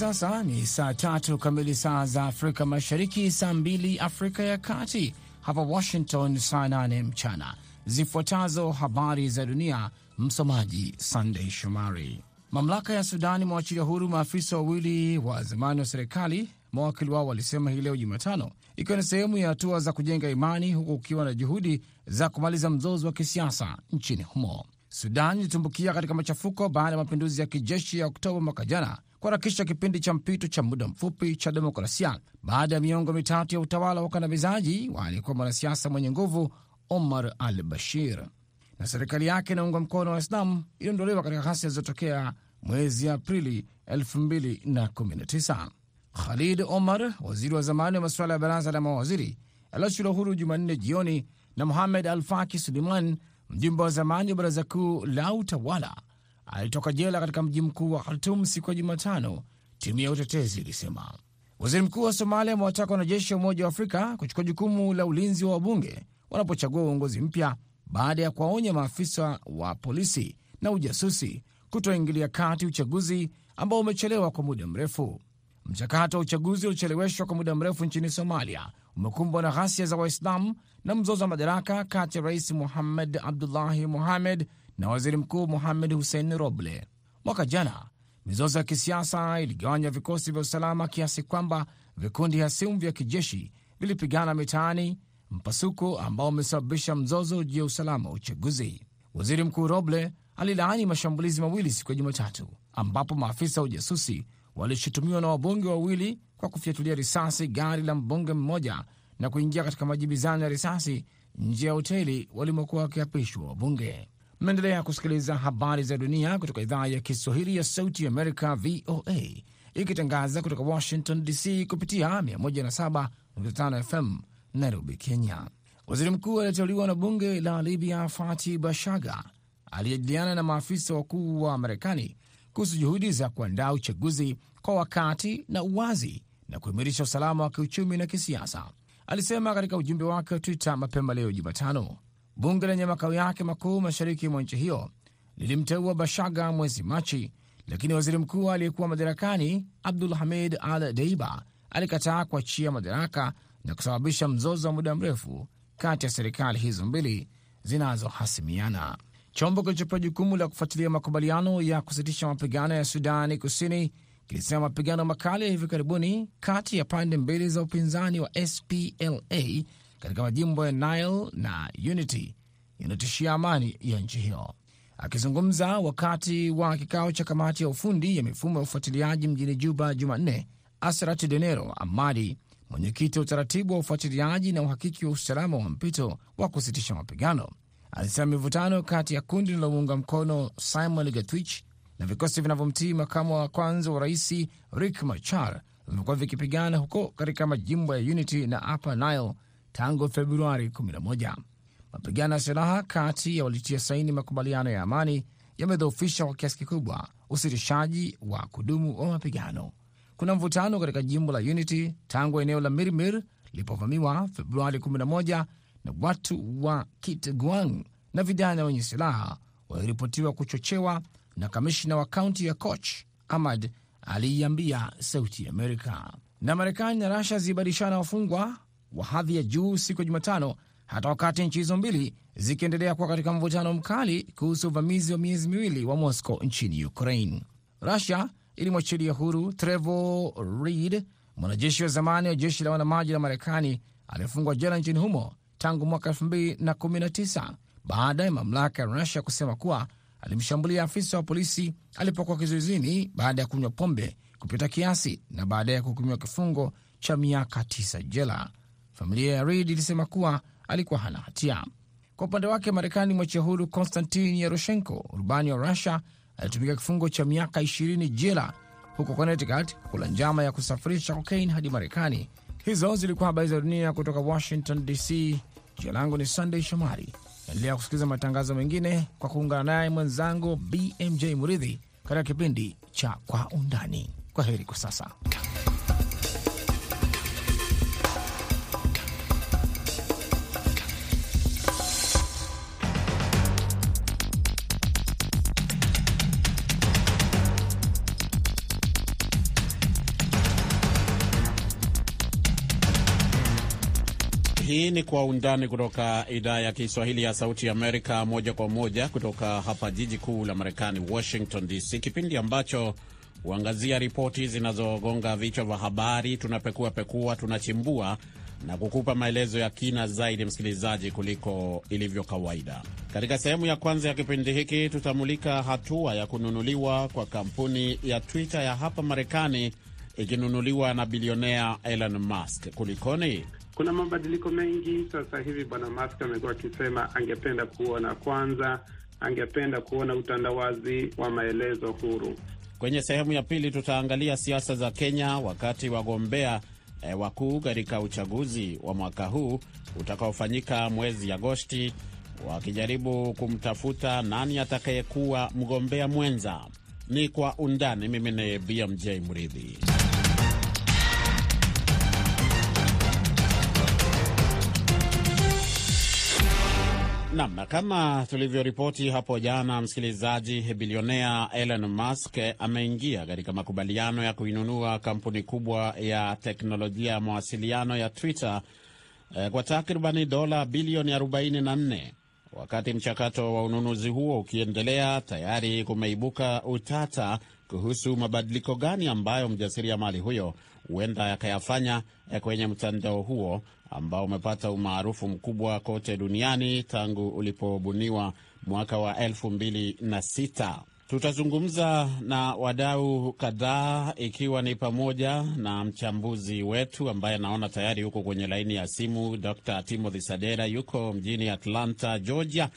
sasa ni saa tatu kamili saa za Afrika Mashariki, saa mbili Afrika ya Kati, hapa Washington saa nane mchana. Zifuatazo habari za dunia, msomaji Sandey Shomari. Mamlaka ya Sudani imewachilia huru maafisa wawili wa zamani wa serikali, mawakili wao walisema hii leo Jumatano, ikiwa ni sehemu ya hatua za kujenga imani, huku kukiwa na juhudi za kumaliza mzozo wa kisiasa nchini humo. Sudan ilitumbukia katika machafuko baada ya mapinduzi ya kijeshi ya Oktoba mwaka jana kuharakisha kipindi cha mpito cha muda mfupi cha demokrasia. Baada ya miongo mitatu ya utawala wa ukandamizaji wa aliyekuwa mwanasiasa mwenye nguvu Omar al Bashir, na serikali yake inaunga mkono wa Waislamu iliondolewa katika ghasia zilizotokea mwezi Aprili 2019. Khalid Omar, waziri wa zamani wa masuala ya baraza la mawaziri, aliachiliwa huru Jumanne jioni na Muhamed Al Faki Suleiman, mjumbe wa zamani wa baraza kuu la utawala alitoka jela katika mji mkuu wa Khartum siku ya Jumatano, timu ya utetezi ilisema. Waziri mkuu wa Somalia amewataka wanajeshi wa Umoja wa Afrika kuchukua jukumu la ulinzi wa wabunge wanapochagua uongozi mpya baada ya kuwaonya maafisa wa polisi na ujasusi kutoingilia kati uchaguzi ambao umechelewa kwa muda mrefu. Mchakato wa uchaguzi uliocheleweshwa kwa muda mrefu nchini Somalia umekumbwa na ghasia za Waislamu na mzozo wa madaraka kati ya Rais Muhammad Abdullahi Muhamed na waziri mkuu Mohamed Hussein Roble. Mwaka jana mizozo ya kisiasa iligawanya vikosi vya usalama kiasi kwamba vikundi hasimu vya kijeshi vilipigana mitaani, mpasuko ambao umesababisha mzozo juu ya usalama wa uchaguzi. Waziri mkuu Roble alilaani mashambulizi mawili siku ya Jumatatu ambapo maafisa wa ujasusi walishutumiwa na wabunge wawili kwa kufyatulia risasi gari la mbunge mmoja na kuingia katika majibizano ya risasi nje ya hoteli walimokuwa wakiapishwa wabunge. Mnaendelea kusikiliza habari za dunia kutoka idhaa ya Kiswahili ya Sauti Amerika, VOA, ikitangaza kutoka Washington DC kupitia 107.5 FM Nairobi, Kenya. Waziri mkuu aliyeteuliwa na bunge la Libya Fati Bashaga aliyejadiliana na maafisa wakuu wa Marekani kuhusu juhudi za kuandaa uchaguzi kwa wakati na uwazi na kuimarisha usalama wa kiuchumi na kisiasa, alisema katika ujumbe wake wa Twitter mapema leo Jumatano. Bunge lenye makao yake makuu mashariki mwa nchi hiyo lilimteua Bashaga mwezi Machi, lakini waziri mkuu aliyekuwa madarakani Abdul Hamid Al Deiba alikataa kuachia madaraka na kusababisha mzozo wa muda mrefu kati ya serikali hizo mbili zinazohasimiana. Chombo kilichopewa jukumu la kufuatilia makubaliano ya kusitisha mapigano ya Sudani Kusini kilisema mapigano makali ya hivi karibuni kati ya pande mbili za upinzani wa SPLA katika majimbo ya Nile na Unity yanatishia amani ya nchi hiyo. Akizungumza wakati wa kikao cha kamati ya ufundi ya mifumo ya ufuatiliaji mjini Juba Jumanne, Asrat Denero Amadi, mwenyekiti wa utaratibu wa ufuatiliaji na uhakiki wa usalama wa mpito wa kusitisha mapigano, alisema mivutano kati ya kundi linalomuunga mkono Simon Gatwich na vikosi vinavyomtii makamu wa kwanza wa rais Riek Machar vimekuwa vikipigana huko katika majimbo ya Unity na Upper Nile tangu Februari 11. Mapigano ya silaha kati ya walitia saini makubaliano ya amani yamedhoofisha kwa kiasi kikubwa usitishaji wa kudumu wa mapigano. Kuna mvutano katika jimbo la Unity tangu eneo la Mirmir lilipovamiwa Februari 11 na watu wa Kitgwang na vijana wenye silaha waliripotiwa kuchochewa, na kamishna wa kaunti ya Koch Ahmad aliiambia Sauti Amerika. Na Marekani na Rasha zibadilishana wafungwa wa hadhi ya juu siku ya Jumatano, hata wakati nchi hizo mbili zikiendelea kuwa katika mvutano mkali kuhusu uvamizi wa miezi miwili wa Moscow nchini Ukraine. Rusia ilimwachilia huru Trevor Reed, mwanajeshi wa zamani wa jeshi la wanamaji la Marekani aliyefungwa jela nchini humo tangu mwaka 2019 baada ya mamlaka ya Rusia kusema kuwa alimshambulia afisa wa polisi alipokuwa kizuizini baada ya kunywa pombe kupita kiasi na baadaye kuhukumiwa kifungo cha miaka tisa jela. Familia ya Reid ilisema kuwa alikuwa hana hatia. Kwa upande wake, Marekani mwachia huru Konstantin Yaroshenko, rubani wa Rusia alitumika kifungo cha miaka 20 jela huko Connecticut kula njama ya kusafirisha kokaini hadi Marekani. Hizo zilikuwa habari za dunia kutoka Washington DC. Jina langu ni Sunday Shomari. Endelea kusikiliza matangazo mengine kwa kuungana naye mwenzangu BMJ Muridhi katika kipindi cha Kwa Undani. Kwa heri kwa sasa. Hii ni Kwa Undani kutoka idhaa ya Kiswahili ya Sauti ya Amerika, moja kwa moja kutoka hapa jiji kuu la Marekani, Washington DC, kipindi ambacho huangazia ripoti zinazogonga vichwa vya habari. Tunapekua pekua, tunachimbua na kukupa maelezo ya kina zaidi, msikilizaji, kuliko ilivyo kawaida. Katika sehemu ya kwanza ya kipindi hiki tutamulika hatua ya kununuliwa kwa kampuni ya Twitter ya hapa Marekani ikinunuliwa na bilionea Elon Musk. Kulikoni? Kuna mabadiliko mengi sasa hivi. Bwana Musk amekuwa akisema angependa kuona kwanza, angependa kuona utandawazi wa maelezo huru. Kwenye sehemu ya pili tutaangalia siasa za Kenya wakati wagombea e, wakuu katika uchaguzi wa mwaka huu utakaofanyika mwezi Agosti wakijaribu kumtafuta nani atakayekuwa mgombea mwenza. Ni kwa undani. Mimi ni BMJ Mridhi. Nam, kama tulivyoripoti hapo jana, msikilizaji, bilionea Elon Musk ameingia katika makubaliano ya kuinunua kampuni kubwa ya teknolojia ya mawasiliano ya Twitter eh, kwa takribani dola bilioni 44. Wakati mchakato wa ununuzi huo ukiendelea, tayari kumeibuka utata kuhusu mabadiliko gani ambayo mjasiriamali huyo huenda yakayafanya kwenye mtandao huo ambao umepata umaarufu mkubwa kote duniani tangu ulipobuniwa mwaka wa elfu mbili na sita. Tutazungumza na wadau kadhaa ikiwa ni pamoja na mchambuzi wetu ambaye naona tayari yuko kwenye laini ya simu, Dr. Timothy Sadera yuko mjini Atlanta, Georgia,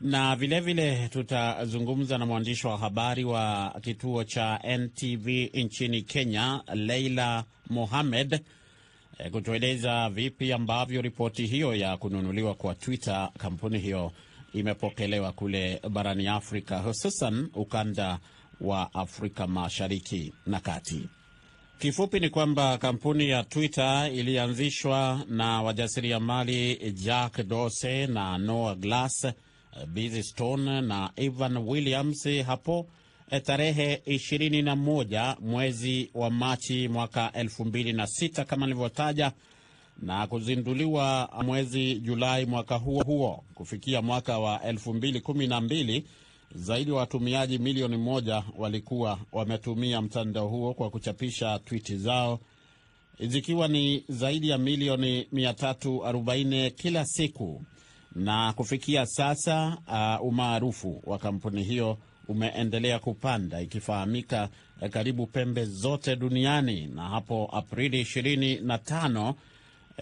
na vilevile vile tutazungumza na mwandishi wa habari wa kituo cha NTV nchini Kenya, Leila Mohamed kutueleza vipi ambavyo ripoti hiyo ya kununuliwa kwa Twitter, kampuni hiyo imepokelewa kule barani Afrika, hususan ukanda wa Afrika Mashariki na Kati. Kifupi ni kwamba kampuni ya Twitter ilianzishwa na wajasiriamali Jack Dorsey na Noah Glass, Busy Stone na Evan Williams hapo tarehe 21 mwezi wa Machi mwaka 2006 kama nilivyotaja, na kuzinduliwa mwezi Julai mwaka huo huo. Kufikia mwaka wa 2012 zaidi ya watumiaji milioni moja walikuwa wametumia mtandao huo kwa kuchapisha twiti zao, zikiwa ni zaidi ya milioni 340 kila siku. Na kufikia sasa uh, umaarufu wa kampuni hiyo umeendelea kupanda ikifahamika karibu pembe zote duniani. Na hapo Aprili 25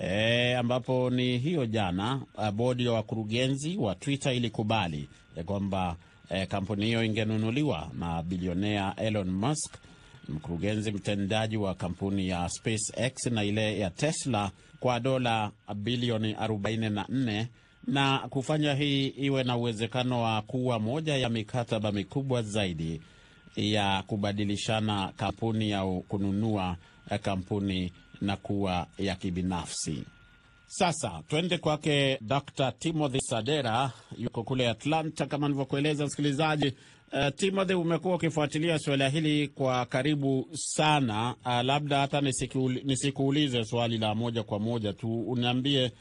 e, ambapo ni hiyo jana, bodi ya wakurugenzi wa Twitter ilikubali e, kwamba e, kampuni hiyo ingenunuliwa na bilionea Elon Musk, mkurugenzi mtendaji wa kampuni ya SpaceX na ile ya Tesla kwa dola bilioni 44 na kufanya hii iwe na uwezekano wa kuwa moja ya mikataba mikubwa zaidi ya kubadilishana kampuni au kununua kampuni na kuwa ya kibinafsi. Sasa twende kwake Dr. Timothy Sadera, yuko kule Atlanta kama nilivyokueleza msikilizaji. Uh, Timothy, umekuwa ukifuatilia suala hili kwa karibu sana. Uh, labda hata nisikuulize swali la moja kwa moja tu, uniambie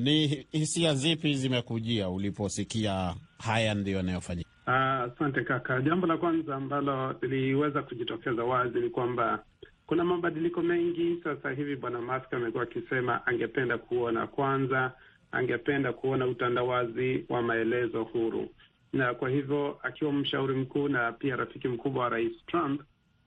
ni hisia zipi zimekujia uliposikia haya ndiyo yanayofanyika? Asante uh, kaka. Jambo la kwanza ambalo liliweza kujitokeza wazi ni kwamba kuna mabadiliko mengi sasa hivi. Bwana Musk amekuwa akisema angependa kuona kwanza, angependa kuona utandawazi wa maelezo huru, na kwa hivyo akiwa mshauri mkuu na pia rafiki mkubwa wa Rais Trump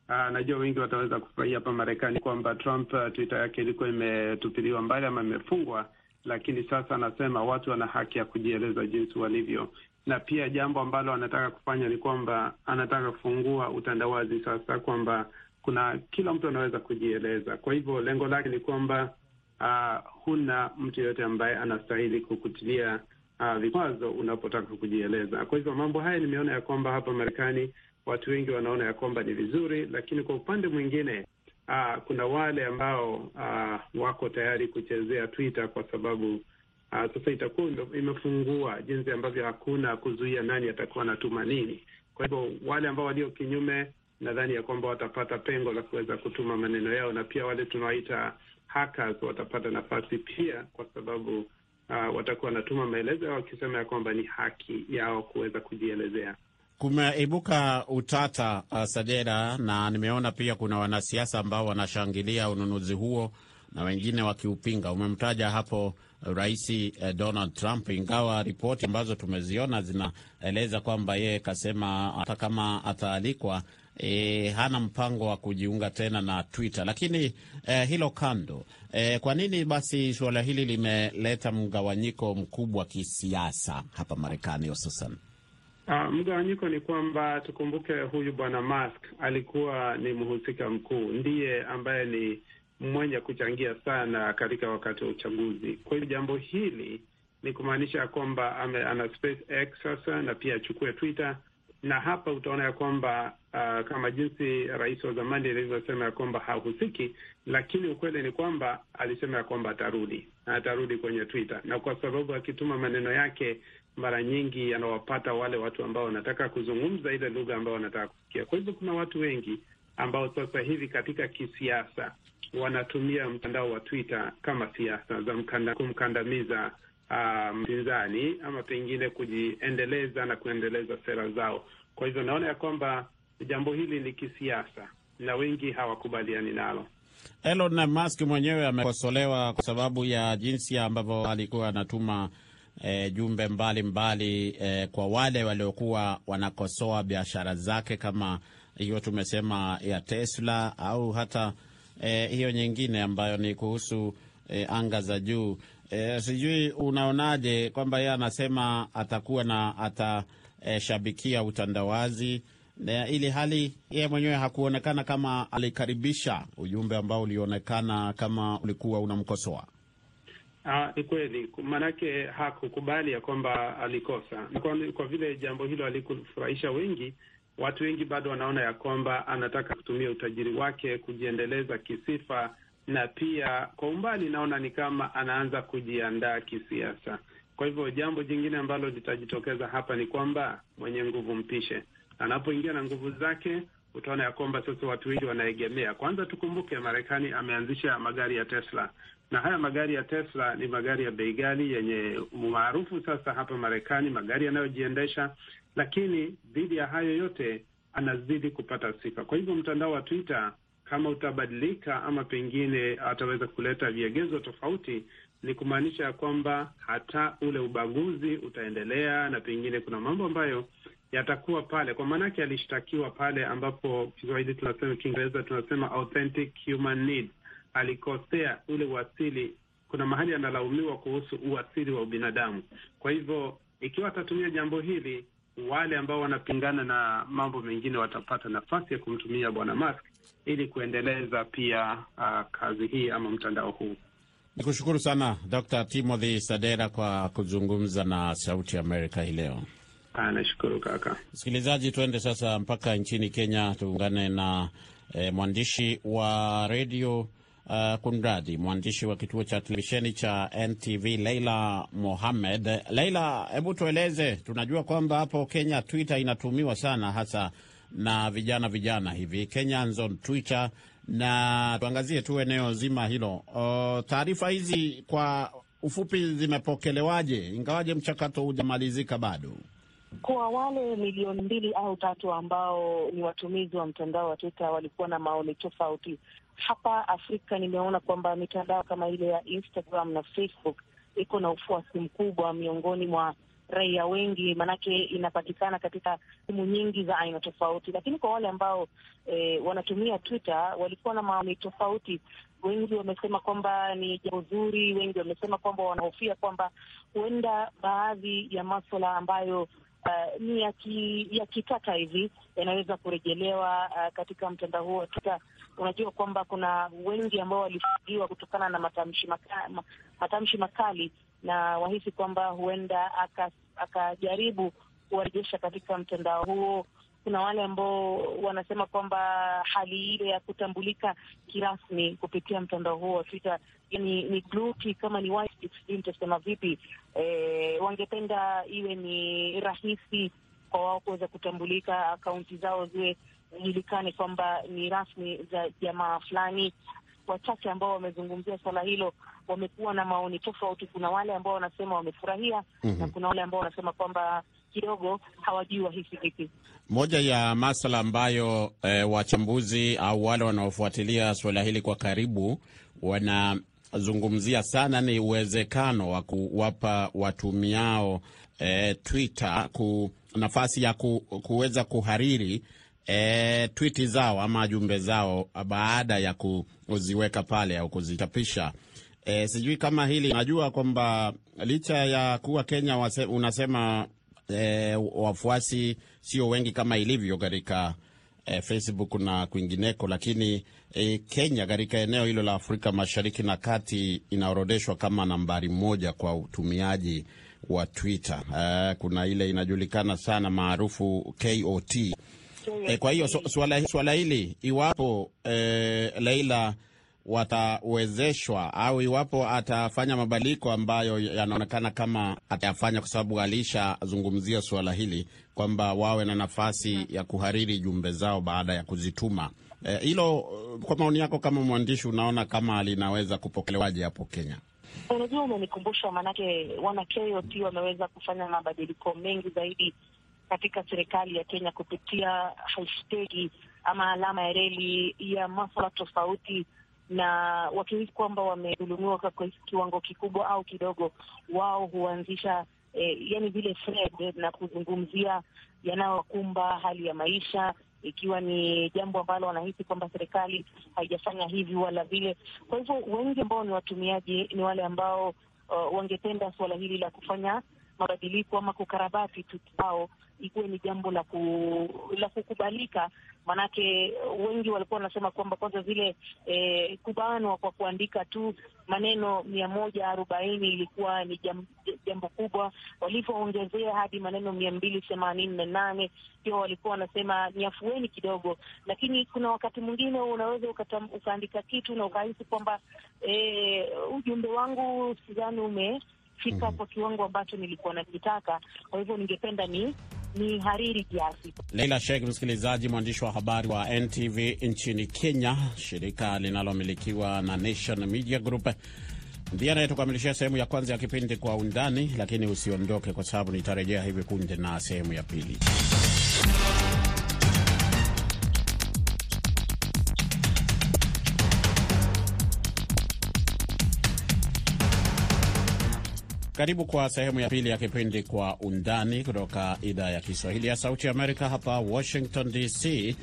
Uh, najua wengi wataweza kufurahia hapa Marekani kwamba Trump uh, Twitter yake ilikuwa imetupiliwa mbali ama imefungwa, lakini sasa anasema watu wana haki ya kujieleza jinsi walivyo, na pia jambo ambalo anataka kufanya ni kwamba anataka kufungua utandawazi sasa, kwamba kuna kila mtu anaweza kujieleza. Kwa hivyo lengo lake ni kwamba uh, huna mtu yeyote ambaye anastahili kukutilia uh, vikwazo unapotaka kujieleza. Kwa hivyo mambo haya nimeona ya kwamba hapa Marekani watu wengi wanaona ya kwamba ni vizuri, lakini kwa upande mwingine uh, kuna wale ambao uh, wako tayari kuchezea Twitter kwa sababu uh, sasa itakuwa imefungua jinsi ambavyo hakuna kuzuia nani atakuwa anatuma nini. Kwa hivyo wale ambao walio kinyume, nadhani ya kwamba watapata pengo la kuweza kutuma maneno yao, na pia wale tunawaita hackers watapata nafasi pia, kwa sababu uh, watakuwa wanatuma maelezo yao wakisema ya kwamba ni haki yao kuweza kujielezea. Kumeibuka utata uh, Sadera, na nimeona pia kuna wanasiasa ambao wanashangilia ununuzi huo na wengine wakiupinga. Umemtaja hapo Rais eh, Donald Trump, ingawa ripoti ambazo tumeziona zinaeleza kwamba yeye kasema hata kama ataalikwa E, hana mpango wa kujiunga tena na Twitter. Lakini e, hilo kando, e, kwa nini basi suala hili limeleta mgawanyiko mkubwa kisiasa hapa Marekani hususan? Uh, mgawanyiko ni kwamba tukumbuke, huyu bwana Musk alikuwa ni mhusika mkuu, ndiye ambaye ni mwenye kuchangia sana katika wakati wa uchaguzi. Kwa hiyo jambo hili ni kumaanisha kwamba ana SpaceX sasa na pia achukue Twitter na hapa utaona ya kwamba uh, kama jinsi rais wa zamani alivyosema ya kwamba hahusiki, lakini ukweli ni kwamba alisema ya kwamba atarudi atarudi kwenye Twitter, na kwa sababu akituma maneno yake mara nyingi yanawapata wale watu ambao wanataka kuzungumza ile lugha ambao wanataka kusikia. Kwa hivyo kuna watu wengi ambao sasa hivi katika kisiasa wanatumia mtandao wa Twitter kama siasa za mkanda, kumkandamiza mpinzani um, ama pengine kujiendeleza na kuendeleza sera zao. Kwa hivyo naona ya kwamba jambo hili ni kisiasa na wengi hawakubaliani nalo. Elon Musk mwenyewe amekosolewa kwa sababu ya jinsi ambavyo alikuwa anatuma E, jumbe mbalimbali mbali, e, kwa wale waliokuwa wanakosoa biashara zake kama hiyo tumesema ya Tesla au hata e, hiyo nyingine ambayo ni kuhusu e, anga za juu. E, sijui unaonaje kwamba yeye anasema atakuwa na atashabikia e, utandawazi na ili hali yeye mwenyewe hakuonekana kama alikaribisha ujumbe ambao ulionekana kama ulikuwa unamkosoa. Ni kweli, maanake hakukubali ya kwamba alikosa. Kwa, kwa vile jambo hilo alikufurahisha wengi, watu wengi bado wanaona ya kwamba anataka kutumia utajiri wake kujiendeleza kisifa na pia kwa umbali naona ni kama anaanza kujiandaa kisiasa. Kwa hivyo jambo jingine ambalo litajitokeza hapa ni kwamba mwenye nguvu mpishe, anapoingia na nguvu zake, utaona ya kwamba sasa watu wengi wanaegemea. Kwanza tukumbuke, Marekani ameanzisha magari ya Tesla, na haya magari ya Tesla ni magari ya bei ghali yenye umaarufu sasa hapa Marekani, magari yanayojiendesha. Lakini dhidi ya hayo yote anazidi kupata sifa. Kwa hivyo mtandao wa Twitter kama utabadilika ama pengine ataweza kuleta viegezo tofauti, ni kumaanisha ya kwamba hata ule ubaguzi utaendelea, na pengine kuna mambo ambayo yatakuwa pale, kwa maanake alishtakiwa pale ambapo Kiswahili tunasema, Kiingereza tunasema authentic human need. Alikosea ule uasili, kuna mahali analaumiwa kuhusu uasili wa ubinadamu. Kwa hivyo ikiwa atatumia jambo hili, wale ambao wanapingana na mambo mengine watapata nafasi ya kumtumia bwana Musk ili kuendeleza pia uh, kazi hii ama mtandao huu. Ni kushukuru sana Dr. Timothy Sadera kwa kuzungumza na Sauti Amerika hii leo. Nashukuru kaka. Msikilizaji, tuende sasa mpaka nchini Kenya tuungane na eh, mwandishi wa redio uh, kunradi mwandishi wa kituo cha televisheni cha NTV Leila Mohamed. Leila, hebu tueleze, tunajua kwamba hapo Kenya Twitter inatumiwa sana hasa na vijana vijana hivi Kenyans on Twitter, na tuangazie tu eneo zima hilo. Taarifa hizi kwa ufupi zimepokelewaje, ingawaje mchakato hujamalizika bado? Kwa wale milioni mbili au tatu ambao ni watumizi wa mtandao wa Twitter walikuwa na maoni tofauti. Hapa Afrika nimeona kwamba mitandao kama ile ya Instagram na Facebook iko na ufuasi mkubwa miongoni mwa raia wengi, maanake inapatikana katika simu nyingi za aina tofauti. Lakini kwa wale ambao eh, wanatumia Twitter walikuwa na maoni tofauti. Wengi wamesema kwamba ni jambo zuri, wengi wamesema kwamba wanahofia kwamba huenda baadhi ya maswala ambayo Uh, ni ya ki, ya kitata hivi yanaweza kurejelewa uh, katika mtandao huo Twitter. Unajua kwamba kuna wengi ambao walifungiwa kutokana na matamshi maka, matamshi makali na wahisi kwamba huenda akajaribu aka kuwarejesha katika mtandao huo. Kuna wale ambao wanasema kwamba hali ile ya kutambulika kirasmi kupitia mtandao huo wa Twitter ni ni gluti kama ni white, nitasema vipi, e, wangependa iwe ni rahisi kwa wao kuweza kutambulika, akaunti zao ziwe zijulikane kwamba ni rasmi za jamaa fulani wachache ambao wamezungumzia swala hilo wamekuwa na maoni tofauti. Kuna wale ambao wanasema wamefurahia mm -hmm. na kuna wale ambao wanasema kwamba kidogo hawajui wahisi vipi. Moja ya masala ambayo e, wachambuzi au wale wanaofuatilia suala hili kwa karibu wanazungumzia sana ni uwezekano wa kuwapa watumiao e, Twitter ku nafasi ya ku, kuweza kuhariri e, twiti zao ama jumbe zao baada ya kuziweka pale au kuzichapisha. E, sijui kama hili, najua kwamba licha ya kuwa Kenya wase, unasema e, wafuasi sio wengi kama ilivyo katika e, Facebook na kwingineko, lakini e, Kenya katika eneo hilo la Afrika Mashariki na Kati inaorodeshwa kama nambari moja kwa utumiaji wa Twitter. E, kuna ile inajulikana sana maarufu KOT. E, kwa hiyo swala suala hili iwapo e, Leila watawezeshwa au iwapo atafanya mabadiliko ambayo yanaonekana kama atayafanya, kwa sababu alishazungumzia suala hili kwamba wawe na nafasi ya kuhariri jumbe zao baada ya kuzituma. Hilo e, kwa maoni yako kama mwandishi, unaona kama linaweza kupokelewaje hapo Kenya? Unajua, umenikumbusha maanake, wana KOT wameweza kufanya mabadiliko mengi zaidi katika serikali ya Kenya kupitia hashtagi ama alama ya reli ya maswala tofauti na wakihisi kwamba wamedhulumiwa kwa kiwango kikubwa au kidogo, wao huanzisha eh, yani vile thread na kuzungumzia yanayokumba hali ya maisha, ikiwa ni jambo ambalo wanahisi kwamba serikali haijafanya hivi wala vile. Kwa hivyo wengi ambao ni watumiaji ni wale ambao uh, wangependa suala hili la kufanya mabadiliko ama kukarabati tukao ikuwe ni jambo la ku, la kukubalika. Maanake wengi walikuwa wanasema kwamba kwanza zile eh, kubanwa kwa kuandika tu maneno mia moja arobaini ilikuwa ni jam, jambo kubwa. Walivyoongezea hadi maneno mia mbili themanini na nane pia walikuwa wanasema ni afueni kidogo, lakini kuna wakati mwingine unaweza ukaandika kitu na ukahisi kwamba eh, ujumbe wangu sidhani ume fika mm -hmm. kwa kiwango ambacho nilikuwa nakitaka. Kwa hivyo ningependa ni ni hariri kiasi. Leila Sheikh, msikilizaji, mwandishi wa habari wa NTV nchini Kenya, shirika linalomilikiwa na Nation Media Group, ndiye anayetukamilishia sehemu ya kwanza ya kipindi Kwa Undani, lakini usiondoke, kwa sababu nitarejea hivi punde na sehemu ya pili. Karibu kwa sehemu ya pili ya kipindi Kwa Undani kutoka idhaa ya Kiswahili ya Sauti ya Amerika, hapa Washington DC.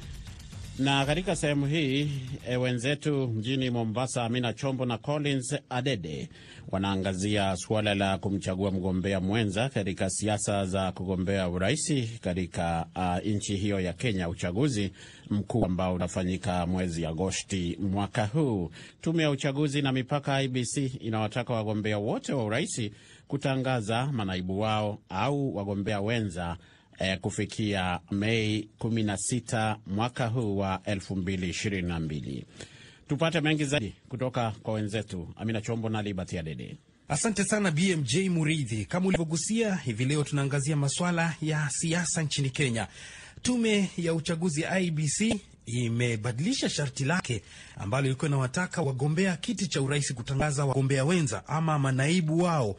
Na katika sehemu hii e, wenzetu mjini Mombasa, Amina Chombo na Collins Adede wanaangazia suala la kumchagua mgombea mwenza katika siasa za kugombea uraisi katika uh, nchi hiyo ya Kenya, uchaguzi mkuu ambao unafanyika mwezi Agosti mwaka huu. Tume ya uchaguzi na mipaka IBC inawataka wagombea wote wa uraisi kutangaza manaibu wao au wagombea wenza eh, kufikia Mei 16 mwaka huu wa 2022. Tupate mengi zaidi kutoka kwa wenzetu Amina Chombo na Liberty Adede. Asante sana BMJ Muridhi. Kama ulivyogusia, hivi leo tunaangazia maswala ya siasa nchini Kenya. Tume ya uchaguzi IBC imebadilisha sharti lake ambalo ilikuwa inawataka wagombea kiti cha urais kutangaza wagombea wenza ama manaibu wao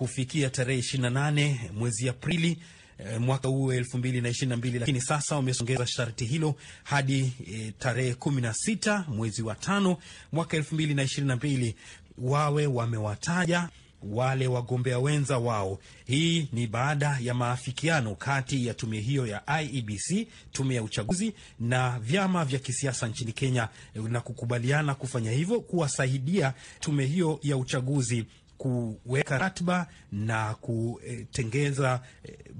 kufikia tarehe 28 mwezi Aprili e, mwaka huu elfu mbili na ishirini na mbili, lakini sasa wamesongeza sharti hilo hadi e, tarehe 16 mwezi wa tano mwaka elfu mbili na ishirini na mbili wawe wamewataja wale wagombea wenza wao. Hii ni baada ya maafikiano kati ya tume hiyo ya IEBC, tume ya uchaguzi na vyama vya kisiasa nchini Kenya, na kukubaliana kufanya hivyo, kuwasaidia tume hiyo ya uchaguzi kuweka ratiba na kutengeza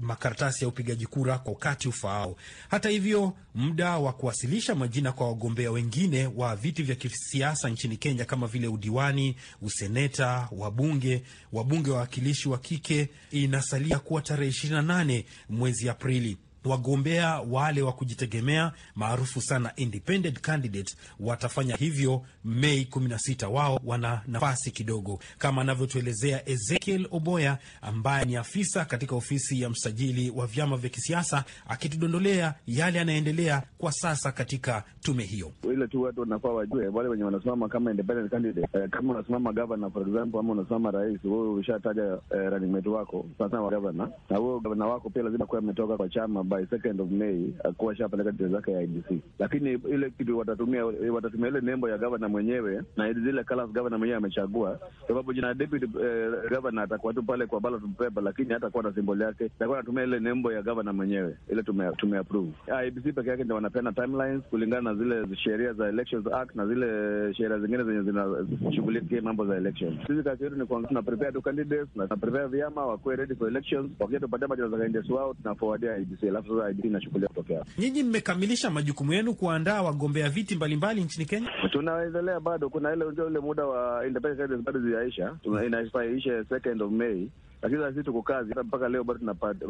makaratasi ya upigaji kura kwa wakati ufaao. Hata hivyo, muda wa kuwasilisha majina kwa wagombea wengine wa viti vya kisiasa nchini Kenya kama vile udiwani, useneta, wabunge, wabunge wa wawakilishi wa kike inasalia kuwa tarehe 28 mwezi Aprili. Wagombea wale wa kujitegemea maarufu sana independent candidate watafanya hivyo Mei 16. Wao wana nafasi kidogo, kama anavyotuelezea Ezekiel Oboya ambaye ni afisa katika ofisi ya msajili wa vyama vya kisiasa, akitudondolea yale yanayoendelea kwa sasa katika tume hiyo. Ile tu watu wanafaa wajue, wale wenye wanasimama kama independent candidate eh, kama unasimama governor for example, ama unasimama rais, wewe ushataja eh, running mate wako sasa wa governor, na huyo governor wako pia lazima kuwa ametoka kwa chama by second of May, akuwa shapeleka details zake ya IBC. Lakini ile kitu watatumia watatumia ile nembo ya governor mwenyewe na zile colors governor mwenyewe amechagua, sababu jina deputy eh, governor atakuwa tu pale kwa ballot paper, lakini hatakuwa na symbol yake, atakuwa anatumia ile nembo ya governor mwenyewe, ile tume tume approve. IBC peke yake ndio wanapeana timelines kulingana na zile sheria za Elections Act na zile sheria zingine zenye zinashughulikia mambo za elections. Sisi kazi yetu ni kwa tuna prepare tu candidates na prepare vyama wakuwe ready for elections, wakija tupatia majina za candidates wao tunaforwardia IBC, alafu sasa IBC inashughulia kutokea. Nyinyi mmekamilisha majukumu yenu kuandaa wagombea viti mbalimbali nchini Kenya? Tunaendelea bado, kuna ile ule muda wa independence bado ziaisha, inaisha second of May lakini sisi tuko kazi hata mpaka leo bado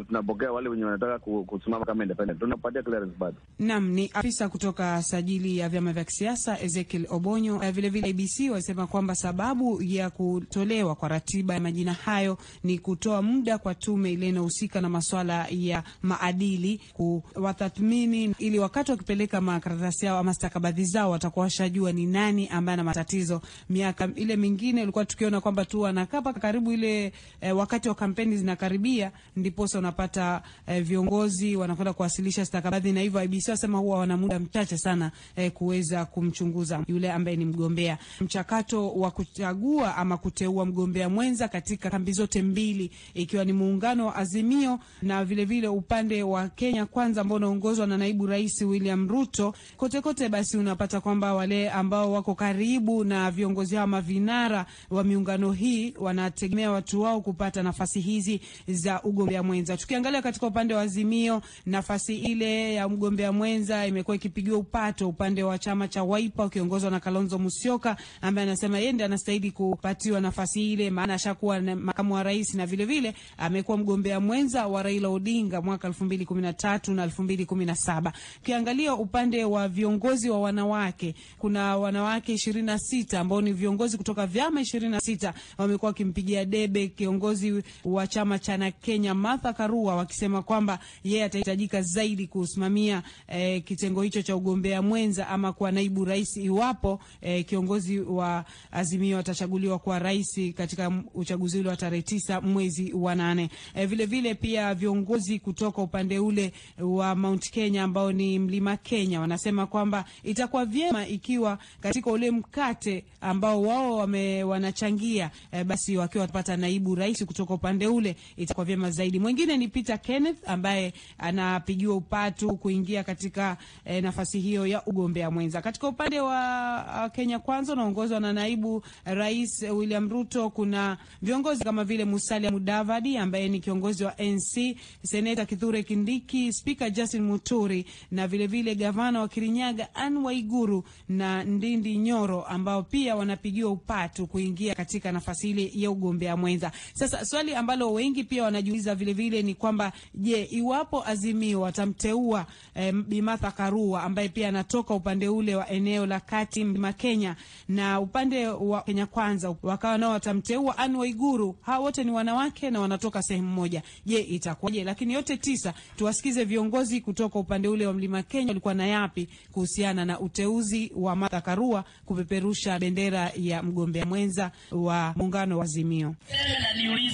tunapokea wale wenye wanataka kusimama kama independent, tunapatia clearance bado. Naam, ni afisa kutoka sajili ya vyama vya kisiasa Ezekiel Obonyo. Vilevile vile ABC walisema kwamba sababu ya kutolewa kwa ratiba ya majina hayo ni kutoa muda kwa tume ile inayohusika na masuala ya maadili kuwatathmini, ili wakati wakipeleka makaratasi yao ama stakabadhi zao watakuwa washajua ni nani ambaye ana matatizo. Miaka ile mingine ulikuwa tukiona kwamba tu wanakaa karibu ile eh, wakati wa kampeni zinakaribia, ndiposa unapata eh, viongozi wanakwenda kuwasilisha stakabadhi, na hivyo IBC wasema huwa wana muda mchache sana eh, kuweza kumchunguza yule ambaye ni mgombea. Mchakato wa kuchagua ama kuteua mgombea mwenza katika kambi zote mbili, ikiwa ni muungano wa Azimio na vilevile vile upande wa Kenya Kwanza ambao unaongozwa na naibu rais William Ruto, kote kote, basi unapata kwamba wale ambao wako karibu na viongozi hao mavinara wa miungano hii wanategemea watu wao kupata nafasi hizi za ugombea mwenza. Tukiangalia katika upande wa Azimio, nafasi ile ya mgombea mwenza imekuwa ikipigiwa upato upande wa chama cha Wiper ukiongozwa na Kalonzo Musyoka, ambaye anasema yeye ndiye anastahili kupatiwa nafasi ile, maana ashakuwa makamu wa rais na vile amekuwa mgombea mwenza wa Raila Odinga mwaka 2013 na 2017. Ukiangalia upande wa viongozi wa wanawake, kuna wanawake 26 ambao ni viongozi kutoka vyama 26 wamekuwa wakimpigia debe kiongozi wa chama cha Kenya Martha Karua wakisema kwamba yeye atahitajika zaidi kusimamia eh, kitengo hicho cha ugombea mwenza ama kuwa naibu rais iwapo eh, kiongozi wa Azimio atachaguliwa kuwa rais katika uchaguzi ule wa tarehe tisa mwezi wa nane. Eh, vile vile pia viongozi kutoka upande ule wa Mount Kenya ambao ni Mlima Kenya wanasema kwamba itakuwa vyema ikiwa katika ule mkate ambao wao wame wanachangia eh, basi wakiwa watapata naibu rais kutoka upande ule itakuwa vyema zaidi. Mwingine ni Peter Kenneth ambaye anapigiwa upatu kuingia katika eh, nafasi hiyo ya ugombea mwenza. Katika upande wa uh, Kenya Kwanza unaongozwa na naibu rais William Ruto, kuna viongozi kama vile Musalia Mudavadi ambaye ni kiongozi wa NC, seneta Kithure Kindiki, spika Justin Muturi na vilevile vile gavana wa Kirinyaga Anne Waiguru na Ndindi Nyoro ambao pia wanapigiwa upatu kuingia katika nafasi ile ya ugombea mwenza. Sasa swali ambalo wengi pia wanajiuliza vile vile ni kwamba je, iwapo Azimio watamteua eh, Bi Martha Karua ambaye pia anatoka upande ule wa eneo la kati Mlima Kenya na upande wa Kenya Kwanza wakawa nao watamteua Anne Waiguru, hawa wote ni wanawake na wanatoka sehemu moja. Je, itakuwaje? Lakini yote tisa, tuwasikize viongozi kutoka upande ule wa Mlima Kenya walikuwa na yapi kuhusiana na uteuzi wa Martha Karua kupeperusha bendera ya mgombea mwenza wa muungano wa Azimio.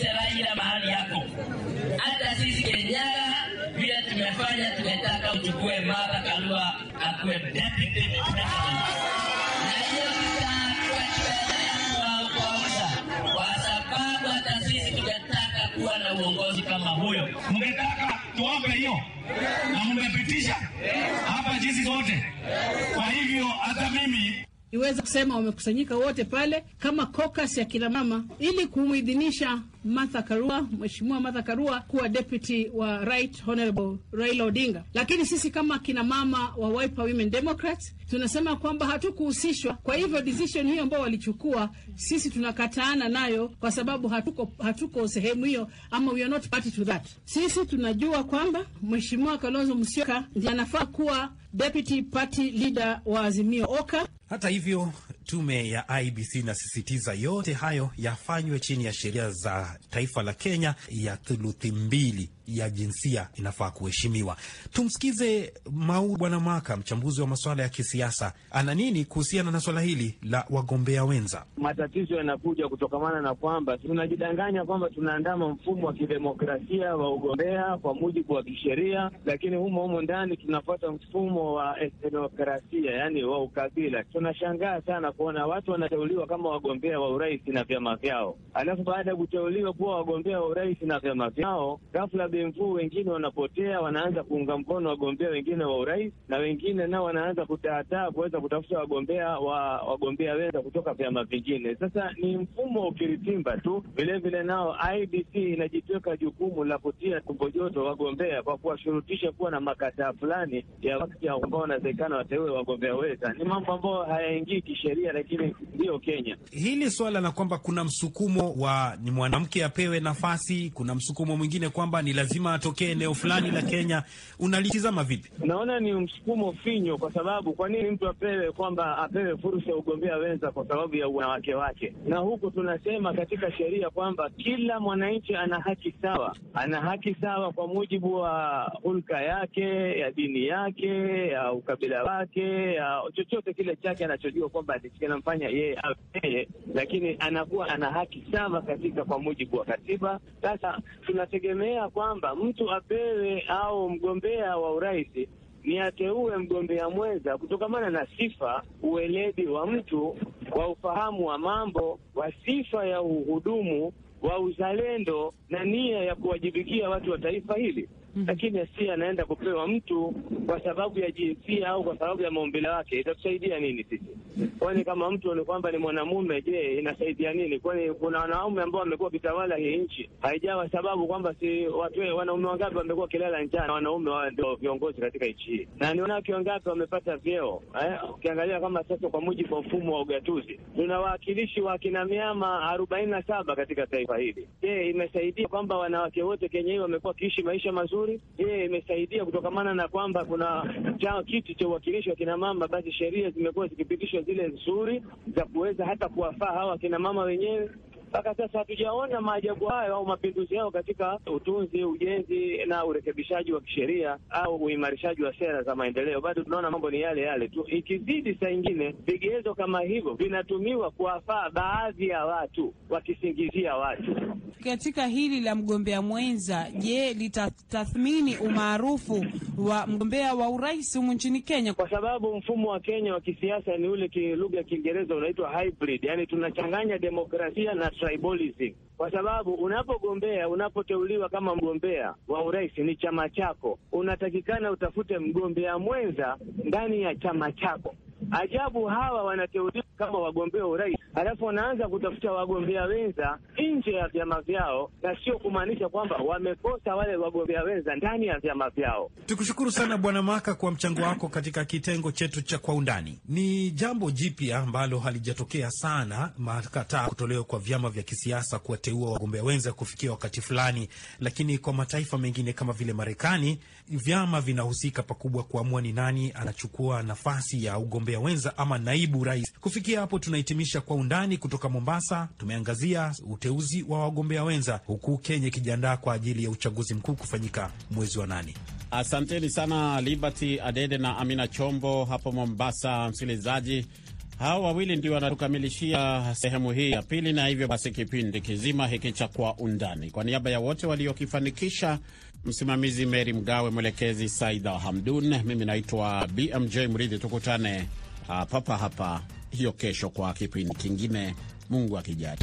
Tena Raila mahali yako, hata sisi Kenyara vile tumefanya, tumetaka uchukue Martha Karua akuwe deputy president, uongozi kama huyo. Mngetaka tuombe hiyo na mmepitisha hapa jinsi zote. Kwa hivyo hata mimi iweza kusema wamekusanyika wote pale kama kokas ya kina mama ili kumuidhinisha Martha Karua, Mheshimiwa Martha Karua kuwa deputy wa Right Honorable Raila Odinga. Lakini sisi kama kina mama wa Wiper Women Democrats tunasema kwamba hatukuhusishwa. Kwa hivyo decision hiyo ambao walichukua, sisi tunakataana nayo kwa sababu hatuko, hatuko sehemu hiyo ama we are not party to that. Sisi tunajua kwamba Mheshimiwa Kalonzo Musyoka ndiye anafaa kuwa deputy party leader wa Azimio Oka. Hata hivyo tume ya IBC inasisitiza yote hayo yafanywe chini ya sheria za taifa la Kenya ya thuluthi mbili ya jinsia inafaa kuheshimiwa. Tumsikize Mau Bwana Maka, mchambuzi wa masuala ya kisiasa, ana nini kuhusiana na swala hili la wagombea wenza. Matatizo yanakuja kutokamana na kwamba tunajidanganya kwamba tunaandama mfumo wa kidemokrasia wa ugombea kwa mujibu wa kisheria, lakini humo humo ndani tunafuata mfumo wa demokrasia, yani wa ukabila. Tunashangaa sana kuona watu wanateuliwa kama wagombea wa urais na vyama vyao, alafu baada ya kuteuliwa kuwa wagombea wa urais na vyama vyao, ghafla benvuu wengine wanapotea, wanaanza kuunga mkono wagombea wengine wa urais, na wengine nao wanaanza kutaataa kuweza kutafuta wagombea wa wagombea wenza kutoka vyama vingine. Sasa ni mfumo ukiritimba tu. Vilevile nao IBC inajitweka jukumu la kutia tumbo joto wagombea kwa kuwashurutisha kuwa na makataa fulani ya wakati ambao wanawezekana wateue wagombea wenza. Ni mambo ambayo hayaingii kisheria, lakini ndiyo Kenya. Hili swala la kwamba kuna msukumo wa ni mwanamke apewe nafasi, kuna msukumo mwingine kwamba ni lazima atokee eneo fulani la Kenya, unalitizama vipi? Naona ni msukumo finyo, kwa sababu kwa nini mtu apewe kwamba apewe fursa ya ugombea wenza kwa sababu ya wanawake wake? Na huku tunasema katika sheria kwamba kila mwananchi ana haki sawa, ana haki sawa kwa mujibu wa hulka yake, ya dini yake, ya ukabila wake, ya chochote kile chake anachojua kwamba kinamfanya yeye yeye, lakini anakuwa ana haki sawa katika kwa mujibu wa katiba. Sasa tunategemea kwamba mtu apewe au mgombea wa urais ni ateue mgombea mwenza kutokamana na sifa, uweledi wa mtu, wa ufahamu wa mambo, wa sifa ya uhudumu, wa uzalendo na nia ya kuwajibikia watu wa taifa hili. Lakini asi anaenda kupewa mtu kwa sababu ya jinsia au kwa sababu ya maumbile wake, itatusaidia nini sisi? Kwani kama mtu ni kwamba ni mwanamume, je, inasaidia nini? Kwani kuna wanaume ambao wamekuwa wakitawala hii nchi, haijawa sababu kwamba si watu wanaume wangapi wamekuwa wakilala njaa wanaume wao ndio viongozi katika nchi hii, na ni wanawake wangapi wamepata vyeo eh? Ukiangalia kama sasa, kwa mujibu wa mfumo wa ugatuzi, tuna wawakilishi wa kina miama arobaini na saba katika taifa hili. Je, imesaidia kwamba wanawake wote Kenya hii wamekuwa wakiishi maisha mazuri? Je, imesaidia kutokamana na kwamba kuna cha kiti cha uwakilishi wa kina mama, basi sheria zimekuwa zikipitishwa zile nzuri za kuweza hata kuwafaa hawa kina mama wenyewe mpaka sasa hatujaona maajabu hayo au mapinduzi yao katika utunzi, ujenzi na urekebishaji wa kisheria au uimarishaji wa sera za maendeleo. Bado tunaona mambo ni yale yale tu. Ikizidi saa ingine vigezo kama hivyo vinatumiwa kuwafaa baadhi ya watu, wakisingizia watu. Katika hili la mgombea mwenza, je, litatathmini umaarufu wa mgombea wa urais humu nchini Kenya? Kwa sababu mfumo wa Kenya wa kisiasa ni ule lugha ya Kiingereza unaitwa hybrid, yani tunachanganya demokrasia na tribalism kwa sababu unapogombea, unapoteuliwa kama mgombea wa urais ni chama chako, unatakikana utafute mgombea mwenza ndani ya chama chako. Ajabu, hawa wanateuliwa kama wagombea urais, halafu wanaanza kutafuta wagombea wenza nje ya vyama vyao, na sio kumaanisha kwamba wamekosa wale wagombea wenza ndani ya vyama vyao. Tukushukuru sana Bwana Maka kwa mchango wako katika kitengo chetu cha Kwa Undani. Ni jambo jipya ambalo halijatokea sana, makataa kutolewa kwa vyama vya kisiasa kuwateua wagombea wenza kufikia wakati fulani, lakini kwa mataifa mengine kama vile Marekani, vyama vinahusika pakubwa kuamua ni nani anachukua nafasi ya ugombea wenza ama naibu rais. Kufikia hapo, tunahitimisha Kwa Undani kutoka Mombasa. Tumeangazia uteuzi wa wagombea wenza, huku Kenya ikijiandaa kwa ajili ya uchaguzi mkuu kufanyika mwezi wa nane. Asanteni sana Liberty Adede na Amina Chombo hapo Mombasa. Msikilizaji, hao wawili ndio wanatukamilishia sehemu hii ya pili, na hivyo basi kipindi kizima hiki cha Kwa Undani, kwa niaba ya wote waliokifanikisha, msimamizi Meri Mgawe, mwelekezi Saida Hamdun, mimi naitwa BMJ Mridhi. Tukutane papa hapa hiyo kesho kwa kipindi kingine, Mungu akijali.